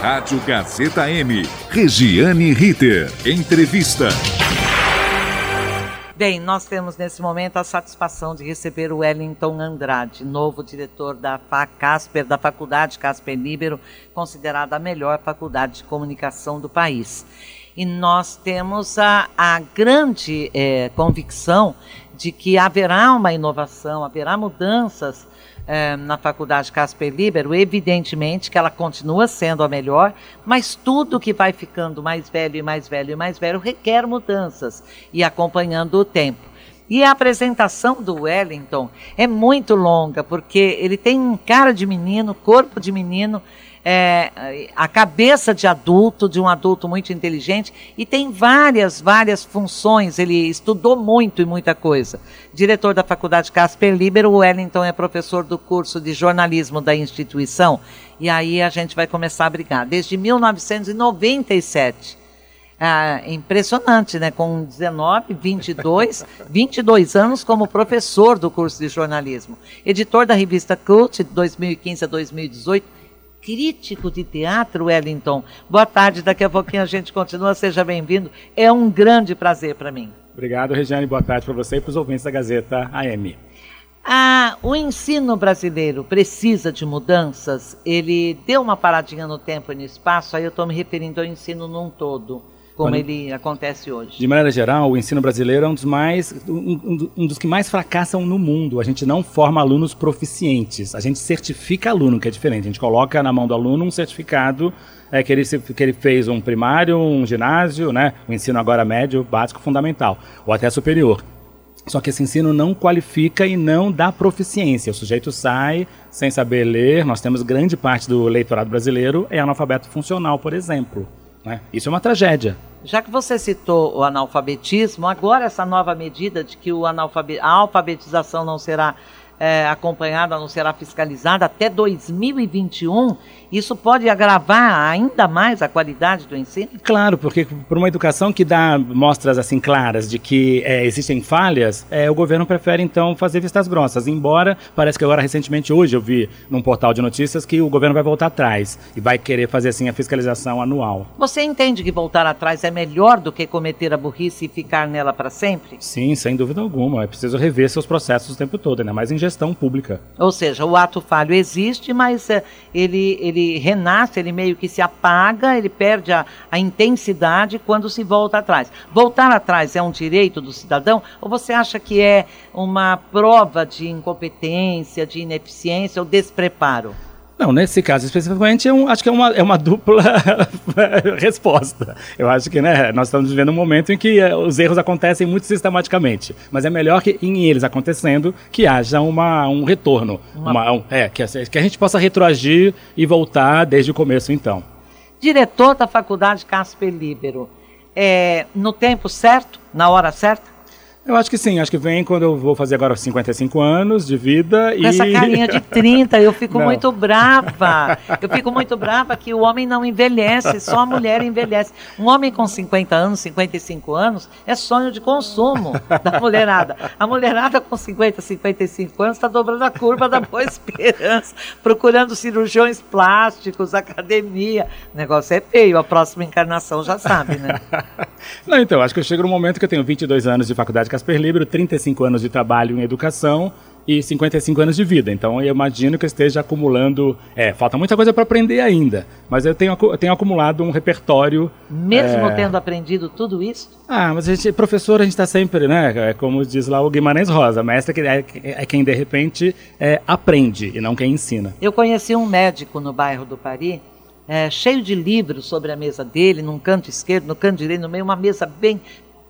Rádio Gazeta M. Regiane Ritter. Entrevista. Bem, nós temos nesse momento a satisfação de receber o Wellington Andrade, novo diretor da FACasper, da Faculdade Casper Libero, considerada a melhor faculdade de comunicação do país. E nós temos a, a grande é, convicção de que haverá uma inovação, haverá mudanças na Faculdade Casper Libero, evidentemente que ela continua sendo a melhor, mas tudo que vai ficando mais velho e mais velho e mais velho requer mudanças e acompanhando o tempo. E a apresentação do Wellington é muito longa, porque ele tem cara de menino, corpo de menino, é, a cabeça de adulto, de um adulto muito inteligente, e tem várias, várias funções. Ele estudou muito e muita coisa. Diretor da Faculdade Casper Libero, o Wellington é professor do curso de jornalismo da instituição. E aí a gente vai começar a brigar. Desde 1997. Ah, impressionante, né? Com 19, 22, 22 anos como professor do curso de jornalismo. Editor da revista Cult, de 2015 a 2018, crítico de teatro, Wellington. Boa tarde, daqui a pouquinho a gente continua, seja bem-vindo. É um grande prazer para mim. Obrigado, Regiane, boa tarde para você e para os ouvintes da Gazeta AM. Ah, o ensino brasileiro precisa de mudanças? Ele deu uma paradinha no tempo e no espaço, aí eu estou me referindo ao ensino num todo como ele acontece hoje. De maneira geral, o ensino brasileiro é um dos mais um, um, dos que mais fracassam no mundo. A gente não forma alunos proficientes, a gente certifica aluno, que é diferente. A gente coloca na mão do aluno um certificado é, que, ele, que ele fez um primário, um ginásio, né? O ensino agora médio, básico, fundamental, ou até superior. Só que esse ensino não qualifica e não dá proficiência. O sujeito sai sem saber ler. Nós temos grande parte do leitorado brasileiro é analfabeto funcional, por exemplo. Né? Isso é uma tragédia. Já que você citou o analfabetismo, agora essa nova medida de que o a alfabetização não será é, acompanhada, não será fiscalizada até 2021, isso pode agravar ainda mais a qualidade do ensino? Claro, porque por uma educação que dá mostras assim claras de que é, existem falhas, é, o governo prefere então fazer vistas grossas. Embora parece que agora recentemente hoje eu vi num portal de notícias que o governo vai voltar atrás e vai querer fazer assim a fiscalização anual. Você entende que voltar atrás é melhor do que cometer a burrice e ficar nela para sempre? Sim, sem dúvida alguma. É preciso rever seus processos o tempo todo, ainda mais em gestão pública. Ou seja, o ato falho existe, mas é, ele, ele renasce, ele meio que se apaga, ele perde a, a intensidade quando se volta atrás. Voltar atrás é um direito do cidadão ou você acha que é uma prova de incompetência, de ineficiência ou despreparo? Não, nesse caso especificamente, é um, acho que é uma, é uma dupla resposta. Eu acho que né, nós estamos vivendo um momento em que uh, os erros acontecem muito sistematicamente. Mas é melhor que em eles acontecendo, que haja uma, um retorno. Uma... Uma, um, é, que, que a gente possa retroagir e voltar desde o começo, então. Diretor da Faculdade Casper Libero, é, no tempo certo, na hora certa? Eu acho que sim, acho que vem quando eu vou fazer agora 55 anos de vida Com e... essa carinha de 30, eu fico não. muito brava. Eu fico muito brava que o homem não envelhece, só a mulher envelhece. Um homem com 50 anos, 55 anos, é sonho de consumo da mulherada. A mulherada com 50, 55 anos está dobrando a curva da boa esperança, procurando cirurgiões plásticos, academia. O negócio é feio, a próxima encarnação já sabe, né? Não, então, acho que eu chego no momento que eu tenho 22 anos de faculdade Casper Libero, 35 anos de trabalho em educação e 55 anos de vida. Então eu imagino que eu esteja acumulando. É, falta muita coisa para aprender ainda, mas eu tenho, eu tenho acumulado um repertório. Mesmo é... tendo aprendido tudo isso? Ah, mas a gente, professor, a gente está sempre, né? É como diz lá o Guimarães Rosa, mestre é, é quem de repente é, aprende e não quem ensina. Eu conheci um médico no bairro do Paris. É, cheio de livros sobre a mesa dele, num canto esquerdo, no canto direito, no meio, uma mesa bem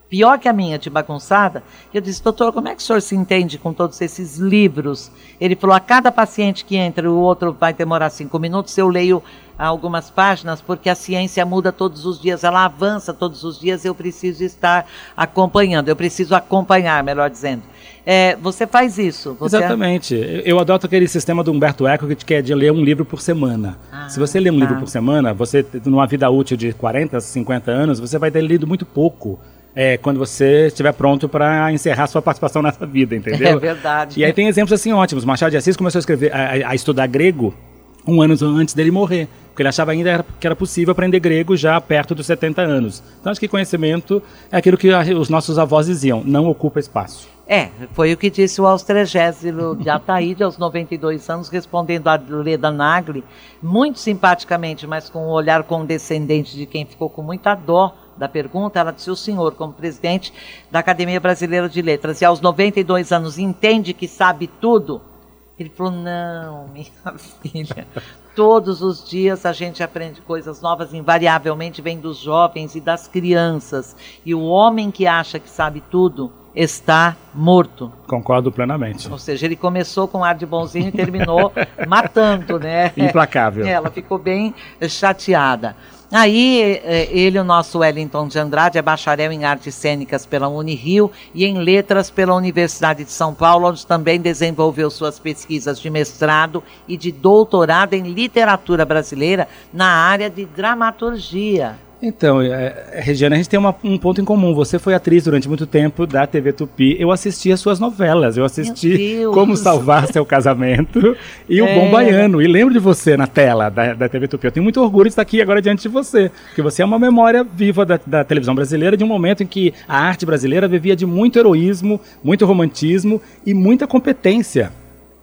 pior que a minha, de bagunçada. Eu disse, doutor, como é que o senhor se entende com todos esses livros? Ele falou, a cada paciente que entra, o outro vai demorar cinco minutos, eu leio algumas páginas, porque a ciência muda todos os dias, ela avança todos os dias, eu preciso estar acompanhando, eu preciso acompanhar, melhor dizendo. É, você faz isso. Você... Exatamente. Eu adoto aquele sistema do Humberto Eco que é de ler um livro por semana. Ah, Se você lê um tá. livro por semana, você, numa vida útil de 40, 50 anos, você vai ter lido muito pouco é, quando você estiver pronto para encerrar sua participação nessa vida, entendeu? É verdade. E aí tem exemplos assim ótimos. Machado de Assis começou a escrever, a, a estudar grego um ano antes dele morrer. Porque ele achava ainda que era possível aprender grego já perto dos 70 anos. Então acho que conhecimento é aquilo que os nossos avós diziam, não ocupa espaço. É, foi o que disse o Austregésilo de Ataíde, aos 92 anos, respondendo a Leda Nagli, muito simpaticamente, mas com um olhar condescendente de quem ficou com muita dó da pergunta, ela disse: o senhor, como presidente da Academia Brasileira de Letras, e aos 92 anos entende que sabe tudo? Ele falou: não, minha filha, todos os dias a gente aprende coisas novas, invariavelmente vem dos jovens e das crianças. E o homem que acha que sabe tudo está morto. Concordo plenamente. Ou seja, ele começou com ar de bonzinho e terminou matando, né? Implacável. Ela ficou bem chateada. Aí, é, ele, o nosso Wellington de Andrade, é bacharel em artes cênicas pela Unirio e em letras pela Universidade de São Paulo, onde também desenvolveu suas pesquisas de mestrado e de doutorado em literatura brasileira na área de dramaturgia. Então, é, Regiana, a gente tem uma, um ponto em comum. Você foi atriz durante muito tempo da TV Tupi. Eu assisti as suas novelas. Eu assisti Como Salvar Seu Casamento e é. O Bom Baiano. E lembro de você na tela da, da TV Tupi. Eu tenho muito orgulho de estar aqui agora diante de você. Porque você é uma memória viva da, da televisão brasileira de um momento em que a arte brasileira vivia de muito heroísmo, muito romantismo e muita competência.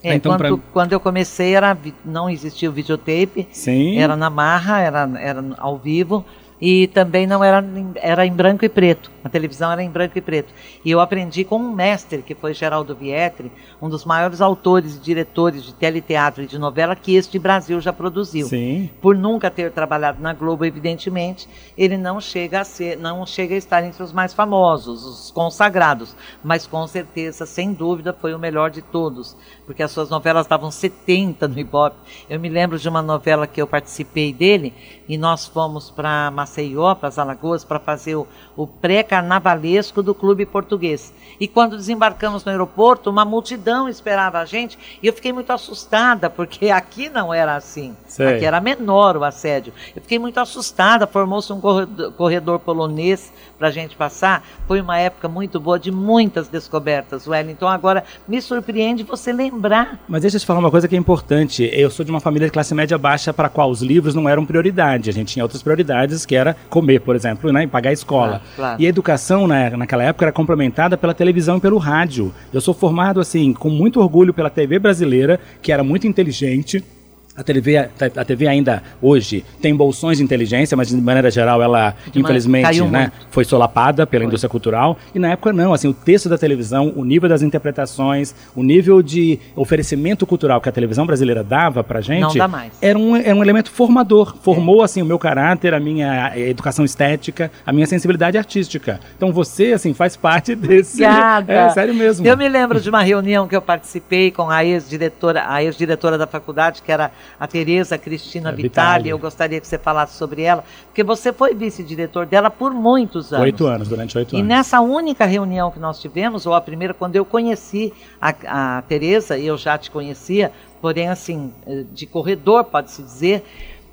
É, então, quando, pra... quando eu comecei, era, não existia o videotape. Sim. Era na marra, era, era ao vivo e também não era, era em branco e preto. A televisão era em branco e preto. E eu aprendi com um mestre, que foi Geraldo Vietri, um dos maiores autores e diretores de teleteatro e de novela que este Brasil já produziu. Sim. Por nunca ter trabalhado na Globo, evidentemente, ele não chega a ser, não chega a estar entre os mais famosos, os consagrados, mas com certeza, sem dúvida, foi o melhor de todos, porque as suas novelas davam 70 no Ibope. Eu me lembro de uma novela que eu participei dele e nós fomos para Maceió, para as Alagoas, para fazer o, o pré-carnavalesco do clube português. E quando desembarcamos no aeroporto, uma multidão esperava a gente e eu fiquei muito assustada, porque aqui não era assim. Sei. Aqui era menor o assédio. Eu fiquei muito assustada, formou-se um corredor, corredor polonês para a gente passar. Foi uma época muito boa, de muitas descobertas, Wellington. Agora, me surpreende você lembrar. Mas deixa eu te falar uma coisa que é importante. Eu sou de uma família de classe média baixa para a qual os livros não eram prioridade. A gente tinha outras prioridades, que era comer, por exemplo, né, e pagar a escola. Claro, claro. E a educação, né, naquela época, era complementada pela televisão e pelo rádio. Eu sou formado, assim, com muito orgulho pela TV brasileira, que era muito inteligente, a TV, a TV ainda hoje tem bolsões de inteligência, mas de maneira geral ela, de infelizmente, né, foi solapada pela foi. indústria cultural. E na época não, assim, o texto da televisão, o nível das interpretações, o nível de oferecimento cultural que a televisão brasileira dava pra gente, Era, um, era um elemento formador. Formou, é. assim, o meu caráter, a minha educação estética, a minha sensibilidade artística. Então você, assim, faz parte desse... Obrigada. É, sério mesmo. Eu me lembro de uma reunião que eu participei com a ex-diretora, a ex-diretora da faculdade, que era a Tereza Cristina é. Vitali. Eu gostaria que você falasse sobre ela, porque você foi vice-diretor dela por muitos anos. Oito anos, durante oito anos. E nessa única reunião que nós tivemos, ou a primeira, quando eu conheci a, a Tereza, eu já te conhecia, porém assim, eh, de corredor, pode-se dizer,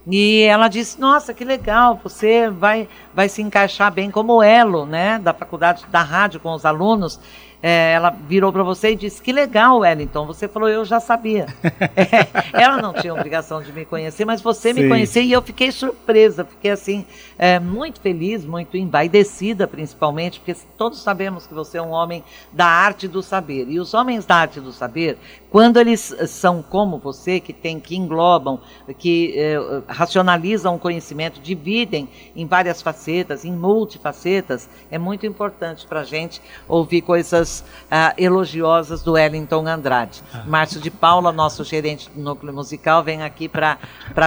e ela disse: Nossa, que legal, você vai, vai se encaixar bem como elo né, da faculdade da rádio com os alunos é, ela virou para você e disse: Que legal, Wellington. Você falou: Eu já sabia. é, ela não tinha obrigação de me conhecer, mas você Sim. me conhecia e eu fiquei surpresa. Fiquei assim, é, muito feliz, muito embaidecida, principalmente, porque todos sabemos que você é um homem da arte do saber. E os homens da arte do saber, quando eles são como você, que tem, que englobam, que é, racionalizam o conhecimento, dividem em várias facetas, em multifacetas, é muito importante para a gente ouvir coisas uh, elogiosas do Wellington Andrade. Ah. Márcio de Paula, nosso gerente do núcleo musical, vem aqui para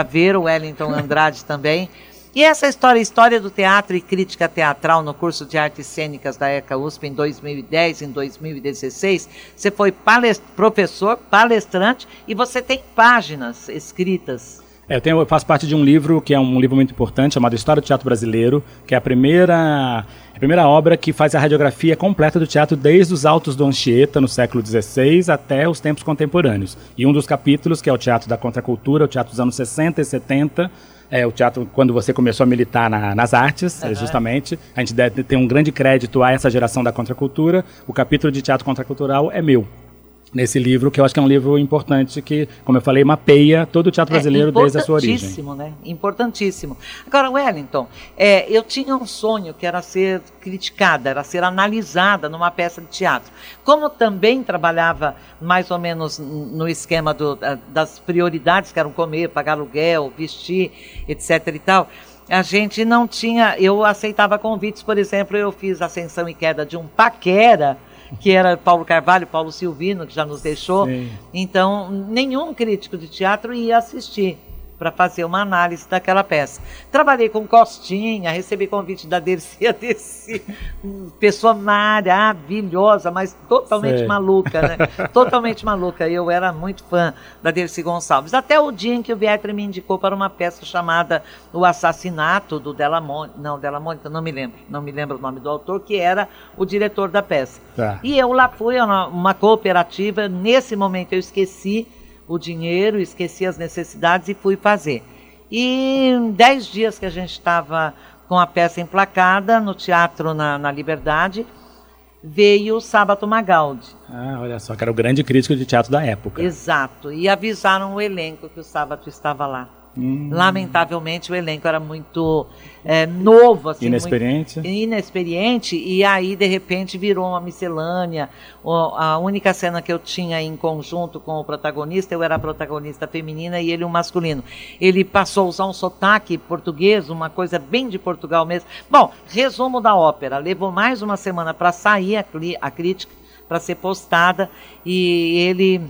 ver o Wellington Andrade também. E essa história, história do teatro e crítica teatral no curso de artes cênicas da ECA USP em 2010, em 2016, você foi palest professor, palestrante e você tem páginas escritas é, eu, tenho, eu, faço parte de um livro que é um livro muito importante, chamado História do Teatro Brasileiro, que é a primeira, a primeira obra que faz a radiografia completa do teatro desde os altos do Anchieta, no século XVI, até os tempos contemporâneos. E um dos capítulos, que é o teatro da contracultura, o teatro dos anos 60 e 70, é o teatro quando você começou a militar na, nas artes, uhum. justamente. A gente deve ter um grande crédito a essa geração da contracultura. O capítulo de teatro contracultural é meu. Nesse livro, que eu acho que é um livro importante que, como eu falei, mapeia todo o teatro é brasileiro é desde a sua origem. Importantíssimo, né? Importantíssimo. Agora, Wellington, é, eu tinha um sonho que era ser criticada, era ser analisada numa peça de teatro. Como também trabalhava mais ou menos no esquema do, das prioridades, que eram comer, pagar aluguel, vestir, etc e tal, a gente não tinha, eu aceitava convites, por exemplo, eu fiz Ascensão e Queda de um paquera, que era Paulo Carvalho, Paulo Silvino, que já nos deixou. Sim. Então, nenhum crítico de teatro ia assistir para fazer uma análise daquela peça. Trabalhei com Costinha, recebi convite da Dercy, a Dercy, pessoa maravilhosa, mas totalmente Sei. maluca, né? totalmente maluca. Eu era muito fã da Dercy Gonçalves. Até o dia em que o Vietre me indicou para uma peça chamada O Assassinato do Delamonte, não, Delamonte, não me lembro, não me lembro o nome do autor, que era o diretor da peça. Tá. E eu lá fui, uma, uma cooperativa, nesse momento eu esqueci o dinheiro, esqueci as necessidades e fui fazer. E em dez dias que a gente estava com a peça emplacada no Teatro na, na Liberdade, veio o Sábato Magaldi. Ah, olha só, que era o grande crítico de teatro da época. Exato, e avisaram o elenco que o Sábato estava lá. Hum. Lamentavelmente o elenco era muito é, novo, assim, inexperiente. Inexperiente, e aí de repente virou uma miscelânea. a única cena que eu tinha em conjunto com o protagonista, eu era a protagonista feminina e ele o masculino. Ele passou a usar um sotaque português, uma coisa bem de Portugal mesmo. Bom, resumo da ópera: levou mais uma semana para sair a, a crítica, para ser postada, e ele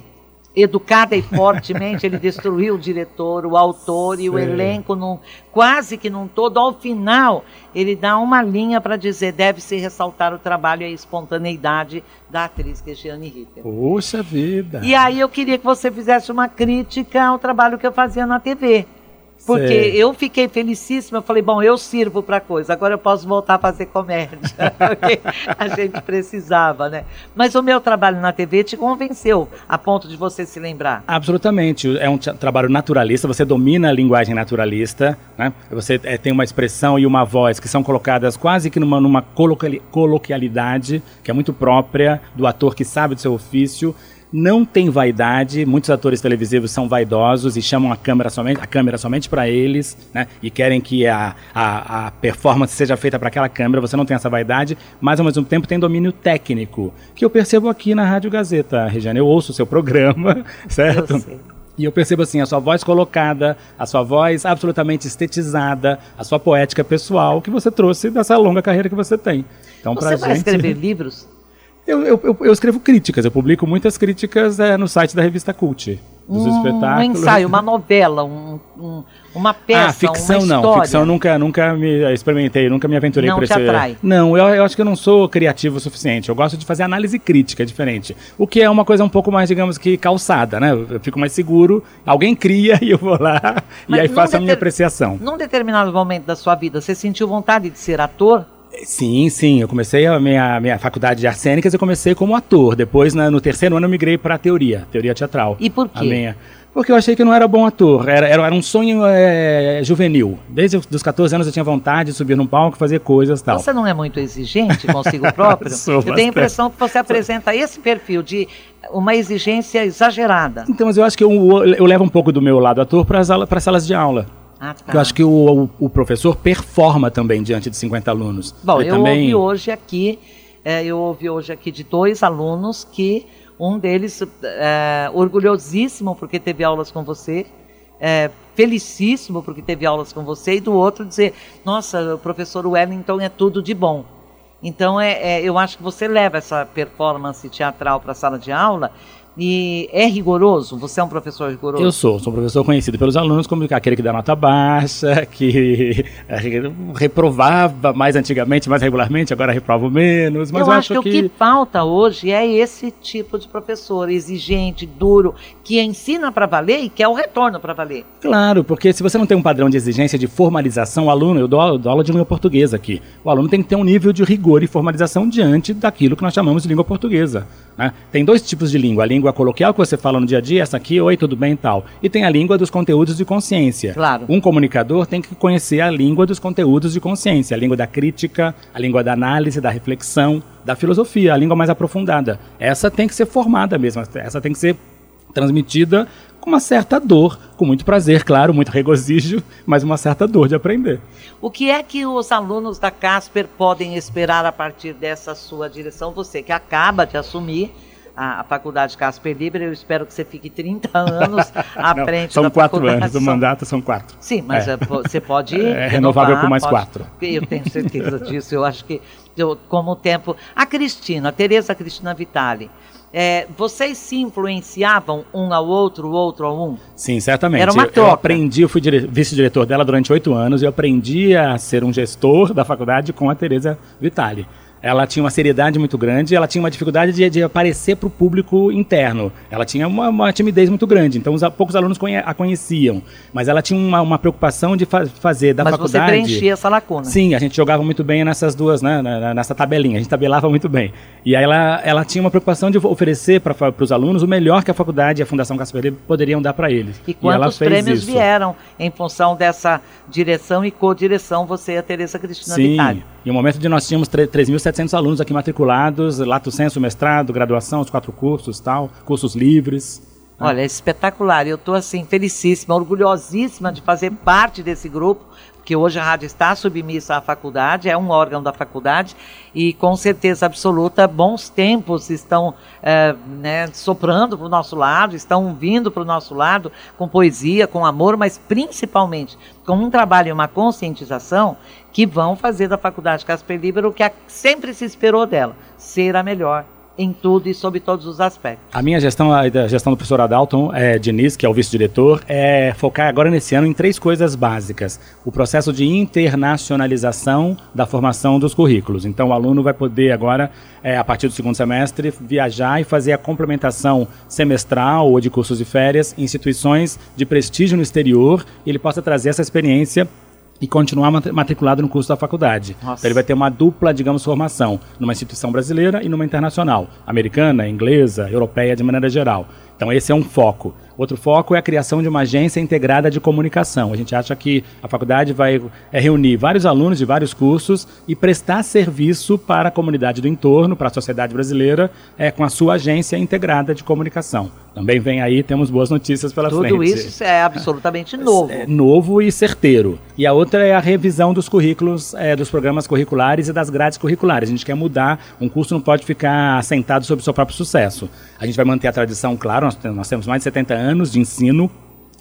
educada e fortemente, ele destruiu o diretor, o autor e o elenco num, quase que num todo. Ao final, ele dá uma linha para dizer deve-se ressaltar o trabalho e a espontaneidade da atriz Cristiane Ritter. Puxa vida! E aí eu queria que você fizesse uma crítica ao trabalho que eu fazia na TV. Porque Sei. eu fiquei felicíssima, eu falei, bom, eu sirvo para coisa, agora eu posso voltar a fazer comédia, porque a gente precisava, né? Mas o meu trabalho na TV te convenceu, a ponto de você se lembrar? Absolutamente, é um trabalho naturalista, você domina a linguagem naturalista, né? Você é, tem uma expressão e uma voz que são colocadas quase que numa, numa coloquialidade, que é muito própria do ator que sabe do seu ofício, não tem vaidade. Muitos atores televisivos são vaidosos e chamam a câmera somente, a câmera somente para eles, né? E querem que a, a, a performance seja feita para aquela câmera. Você não tem essa vaidade, mas ao mesmo tempo tem domínio técnico, que eu percebo aqui na Rádio Gazeta, Regiane. Eu ouço o seu programa, certo? Eu e eu percebo assim, a sua voz colocada, a sua voz absolutamente estetizada, a sua poética pessoal que você trouxe dessa longa carreira que você tem. Então, você vai gente... escrever livros? Eu, eu, eu, escrevo críticas, eu publico muitas críticas é, no site da revista Cult. Dos um espetáculos. Um ensaio, uma novela, um, um, uma peça, ah, ficção uma não, ficção nunca, nunca me experimentei, nunca me aventurei não por esse... atrai. Não, eu, eu acho que eu não sou criativo o suficiente, eu gosto de fazer análise crítica, é diferente. O que é uma coisa um pouco mais, digamos que, calçada, né? Eu fico mais seguro, alguém cria e eu vou lá Mas e aí faço a minha apreciação. Num determinado momento da sua vida, você sentiu vontade de ser ator? Sim, sim. Eu comecei a minha, minha faculdade de artes cênicas, eu comecei como ator. Depois, no terceiro ano, eu migrei para teoria, teoria teatral. E por quê? Minha... Porque eu achei que não era bom ator. Era, era, era um sonho é, juvenil. Desde os 14 anos eu tinha vontade de subir num palco, fazer coisas tal. Você não é muito exigente consigo próprio? eu bastante. tenho a impressão que você apresenta esse perfil de uma exigência exagerada. Então, mas eu acho que eu, eu levo um pouco do meu lado ator para as salas de aula. Ah, tá. Eu acho que o, o, o, professor performa também diante de 50 alunos. Bom, Ele eu também... ouvi hoje aqui, é, eu ouvi hoje aqui de dois alunos que um deles é, orgulhosíssimo porque teve aulas com você, é, felicíssimo porque teve aulas com você, e do outro dizer, nossa, o professor Wellington é tudo de bom. Então, é, é eu acho que você leva essa performance teatral para a sala de aula e é rigoroso? Você é um professor rigoroso? Eu sou, sou um professor conhecido pelos alunos como aquele que dá nota baixa, que reprovava mais antigamente, mais regularmente, agora reprovo menos. Mas eu, eu acho, que, que o que falta hoje é esse tipo de professor, exigente, duro, que ensina para valer e quer o retorno para valer. Claro, porque se você não tem um padrão de exigência de formalização, o aluno, eu dou, eu dou aula de língua portuguesa aqui, o aluno tem que ter um nível de rigor e formalização diante daquilo que nós chamamos de língua portuguesa. Né? Tem dois tipos de língua, a língua língua coloquial que você fala no dia a dia, essa aqui, oi, tudo bem e tal. E tem a língua dos conteúdos de consciência. Claro. Um comunicador tem que conhecer a língua dos conteúdos de consciência, a língua da crítica, a língua da análise, da reflexão, da filosofia, a língua mais aprofundada. Essa tem que ser formada mesmo, essa tem que ser transmitida com uma certa dor, com muito prazer, claro, muito regozijo, mas uma certa dor de aprender. O que é que os alunos da Casper podem esperar a partir dessa sua direção? Você que acaba de assumir a, a faculdade Casper Libre, eu espero que você fique 30 anos à Não, frente são da quatro faculdade. anos, o São- mandato são quatro. Sim, mas É. é, você pode. É renovável por mais pode- quatro. Eu tenho certeza disso. Eu acho que, eu, como o tempo. A Cristina, a Tereza Cristina Vitali, é, vocês se influenciavam um ao outro, o outro ao um? Sim, certamente. Era uma Eu- Eu, troca. aprendi, eu fui dire- vice-diretor dela durante oito anos e eu aprendi a ser um gestor da faculdade com a Tereza Vitali. Ela tinha uma seriedade muito grande, ela tinha uma dificuldade de, de aparecer para o público interno. Ela tinha uma, uma timidez muito grande, então os, poucos alunos conhe- a conheciam. Mas ela tinha uma, uma preocupação de fa- fazer da mas você faculdade. preenchia essa lacuna. Sim, a gente jogava muito bem nessas duas, né, nessa tabelinha, a gente tabelava muito bem. E aí ela, ela tinha uma preocupação de oferecer para os alunos o melhor que a faculdade e a Fundação Casper Libre poderiam dar para eles. E quantos fez prêmios isso. vieram em função dessa direção e co-direção, você e a Tereza Cristina Sim, Vitali? Em um momento de nós tínhamos tre- 3.700 alunos aqui matriculados, lato senso, mestrado, graduação, os quatro cursos, tal, cursos livres. Olha, é espetacular. Eu estou assim, felicíssima, orgulhosíssima de fazer parte desse grupo, porque hoje a rádio está submissa à faculdade, é um órgão da faculdade, e com certeza absoluta, bons tempos estão eh, né, soprando para o nosso lado, estão vindo para o nosso lado com poesia, com amor, mas principalmente com um trabalho e uma conscientização que vão fazer da Faculdade Casper Libero o que sempre se esperou dela, ser a melhor em tudo e sob todos os aspectos. A minha gestão, a gestão do professor Adalton é, Diniz, que é o vice-diretor, é focar agora nesse ano em três coisas básicas. O processo de internacionalização da formação dos currículos. Então, o aluno vai poder agora, é, a partir do segundo semestre, viajar e fazer a complementação semestral ou de cursos de férias em instituições de prestígio no exterior e ele possa trazer essa experiência e continuar matri- matriculado no curso da faculdade. Nossa. Então ele vai ter uma dupla, digamos, formação numa instituição brasileira e numa internacional, americana, inglesa, europeia de maneira geral. Então esse é um foco. Outro foco é a criação de uma agência integrada de comunicação. A gente acha que a faculdade vai é, reunir vários alunos de vários cursos e prestar serviço para a comunidade do entorno, para a sociedade brasileira, é, com a sua agência integrada de comunicação. Também vem aí, temos boas notícias pela frente. Tudo isso é absolutamente novo. É novo e certeiro. E a outra é a revisão dos currículos, é, dos programas curriculares e das grades curriculares. A gente quer mudar. Um curso não pode ficar assentado sobre o seu próprio sucesso. A gente vai manter a tradição, claro, nós, nós temos mais de 70 anos de ensino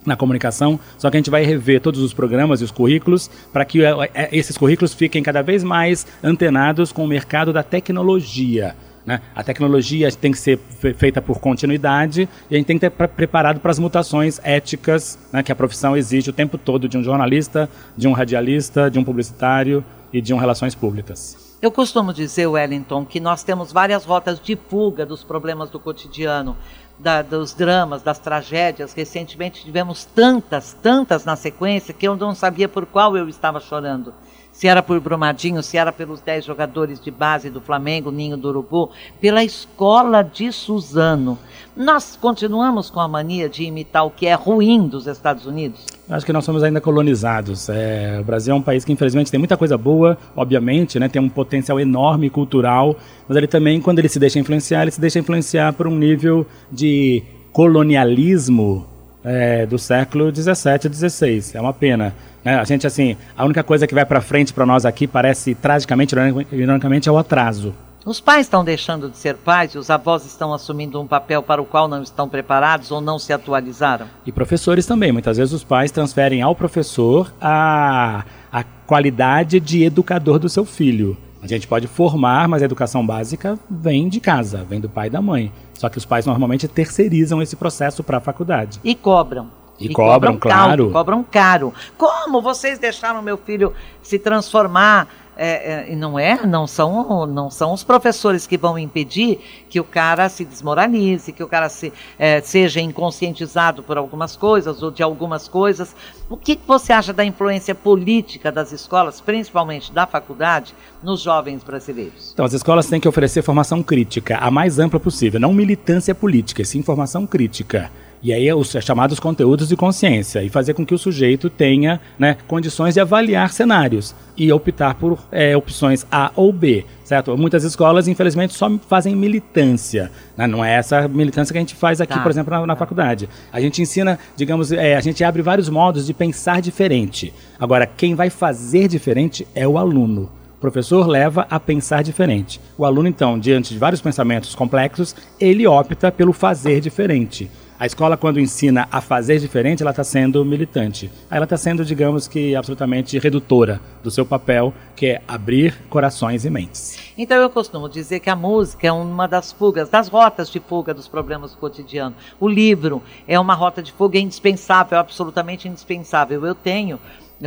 na comunicação, só que a gente vai rever todos os programas e os currículos para que é, é, esses currículos fiquem cada vez mais antenados com o mercado da tecnologia. Né? A tecnologia tem que ser fe- feita por continuidade e a gente tem que estar pre- preparado para as mutações éticas né, que a profissão exige o tempo todo de um jornalista, de um radialista, de um publicitário e de um relações públicas. Eu costumo dizer, Wellington, que nós temos várias rotas de fuga dos problemas do cotidiano, da- dos dramas, das tragédias. Recentemente tivemos tantas, tantas na sequência que eu não sabia por qual eu estava chorando. Se era por Brumadinho, se era pelos 10 jogadores de base do Flamengo, Ninho do Urubu, pela escola de Suzano. Nós continuamos com a mania de imitar o que é ruim dos Estados Unidos? Acho que nós somos ainda colonizados. É, o Brasil é um país que, infelizmente, tem muita coisa boa, obviamente, né, tem um potencial enorme cultural, mas ele também, quando ele se deixa influenciar, ele se deixa influenciar por um nível de colonialismo é, do século 17 e 16. É uma pena. Né? A gente, assim, a única coisa que vai para frente para nós aqui, parece tragicamente, ironicamente, é o atraso. Os pais estão deixando de ser pais e os avós estão assumindo um papel para o qual não estão preparados ou não se atualizaram? E professores também. Muitas vezes os pais transferem ao professor a, a qualidade de educador do seu filho. A gente pode formar, mas a educação básica vem de casa, vem do pai e da mãe. Só que os pais normalmente terceirizam esse processo para a faculdade. E cobram. E cobram, caro, claro. Cobram caro. Como vocês deixaram meu filho se transformar é, é, não é, não são, não são os professores que vão impedir que o cara se desmoralize, que o cara se, é, seja inconscientizado por algumas coisas ou de algumas coisas. O que você acha da influência política das escolas, principalmente da faculdade, nos jovens brasileiros? Então, as escolas têm que oferecer formação crítica, a mais ampla possível, não militância política, sim formação crítica. E aí os chamados conteúdos de consciência e fazer com que o sujeito tenha né, condições de avaliar cenários e optar por é, opções A ou B, certo? Muitas escolas, infelizmente, só fazem militância. Né? Não é essa militância que a gente faz aqui, tá. por exemplo, na, na, faculdade. A gente ensina, digamos, é, a gente abre vários modos de pensar diferente. Agora, quem vai fazer diferente é o aluno. O professor leva a pensar diferente. O aluno, então, diante de vários pensamentos complexos, ele opta pelo fazer diferente. A escola, quando ensina a fazer diferente, ela está sendo militante. Ela está sendo, digamos que, absolutamente redutora do seu papel, que é abrir corações e mentes. Então, eu costumo dizer que a música é uma das fugas, das rotas de fuga dos problemas do cotidiano. O livro é uma rota de fuga indispensável, absolutamente indispensável. Eu tenho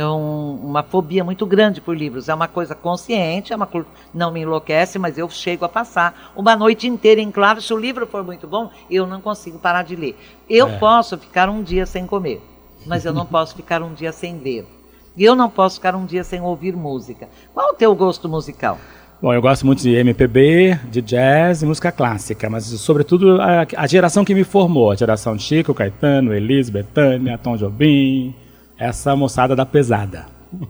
um, uma fobia muito grande por livros. É uma coisa consciente, é uma não me enlouquece, mas eu chego a passar uma noite inteira em claro. Se o livro for muito bom, eu não consigo parar de ler. Eu é. posso ficar um dia sem comer, mas eu não posso ficar um dia sem ler. E eu não posso ficar um dia sem ouvir música. Qual o teu gosto musical? Bom, eu gosto muito de MPB, de jazz e música clássica, mas sobretudo a, a geração que me formou, a geração Chico, Caetano, Elis, Betânia, Tom Jobim, essa moçada da pesada.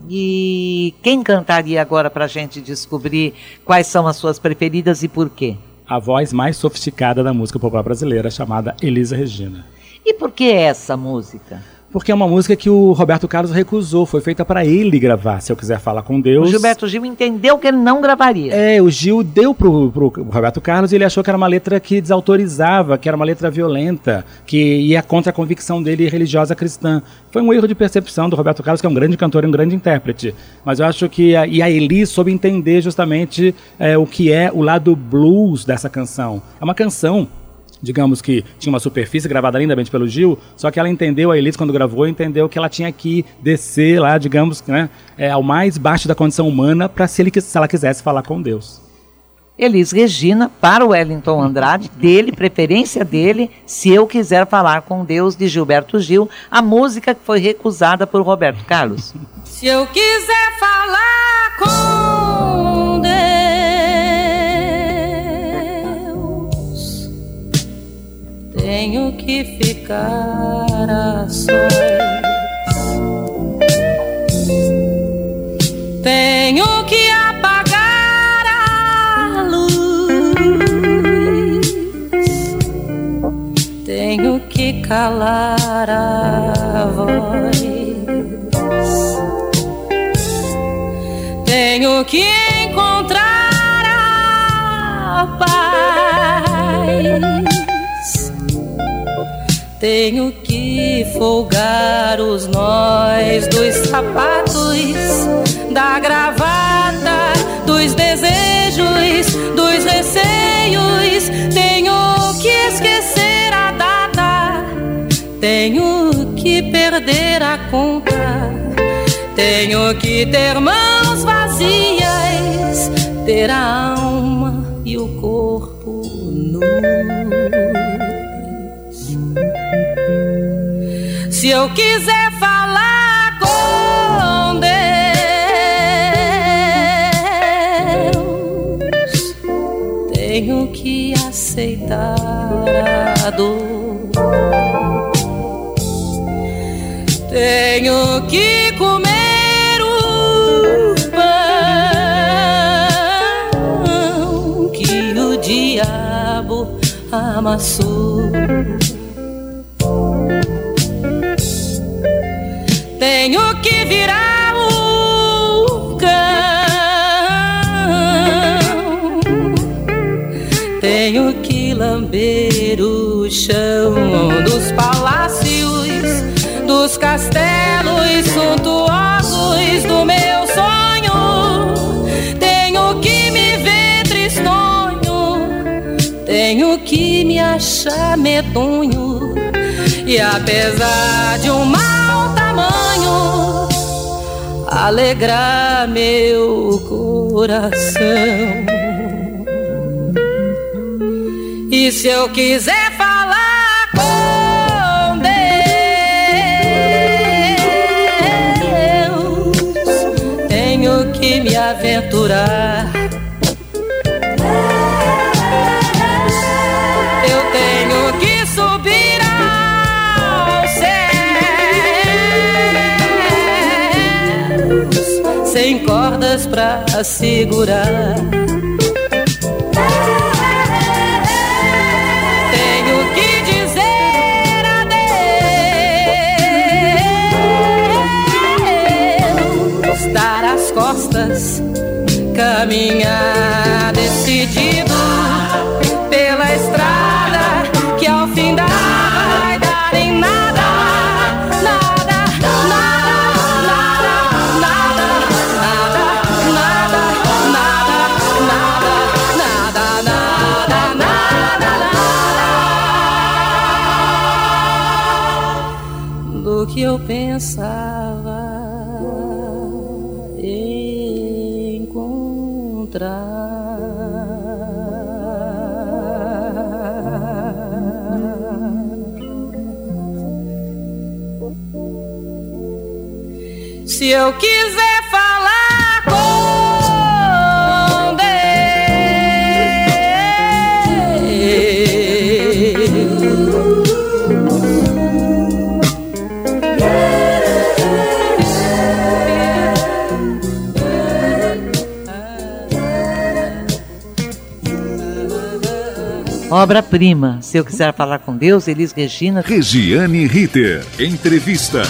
E quem cantaria agora para a gente descobrir quais são as suas preferidas e por quê? A voz mais sofisticada da música popular brasileira, chamada Elisa Regina. E por que essa música? Porque é uma música que o Roberto Carlos recusou, foi feita para ele gravar, se eu quiser falar com Deus. O Gilberto Gil entendeu que ele não gravaria. É, o Gil deu pro, pro Roberto Carlos e ele achou que era uma letra que desautorizava, que era uma letra violenta, que ia contra a convicção dele religiosa cristã. Foi um erro de percepção do Roberto Carlos, que é um grande cantor e um grande intérprete. Mas eu acho que a, e a Eli soube entender justamente é, o que é o lado blues dessa canção. É uma canção digamos que tinha uma superfície gravada lindamente pelo Gil, só que ela entendeu, a Elis quando gravou, entendeu que ela tinha que descer lá, digamos, né, é, ao mais baixo da condição humana para se, se ela quisesse falar com Deus. Elis Regina, para o Wellington Andrade, dele, preferência dele, se eu quiser falar com Deus, de Gilberto Gil, a música que foi recusada por Roberto Carlos. Se eu quiser falar com Deus. Tenho que ficar a sós. Tenho que apagar a luz. Tenho que calar a voz. Tenho que encontrar a paz. Tenho que folgar os nós dos sapatos, da gravata, dos desejos, dos receios. Tenho que esquecer a data, tenho que perder a conta. Tenho que ter mãos vazias, ter a alma Se eu quiser falar com Deus, tenho que aceitar a dor. Tenho que comer o pão que o diabo amassou. Lamber o chão dos palácios, dos castelos suntuosos do meu sonho. Tenho que me ver tristonho. Tenho que me achar medonho. E apesar de um mal tamanho alegrar meu coração. E se eu quiser falar com Deus, tenho que me aventurar sem cordas pra segurar. Que eu pensava encontrar. Se eu quiser Obra-prima. Se eu quiser falar com Deus, Elis Regina. Regiane Ritter. Entrevista.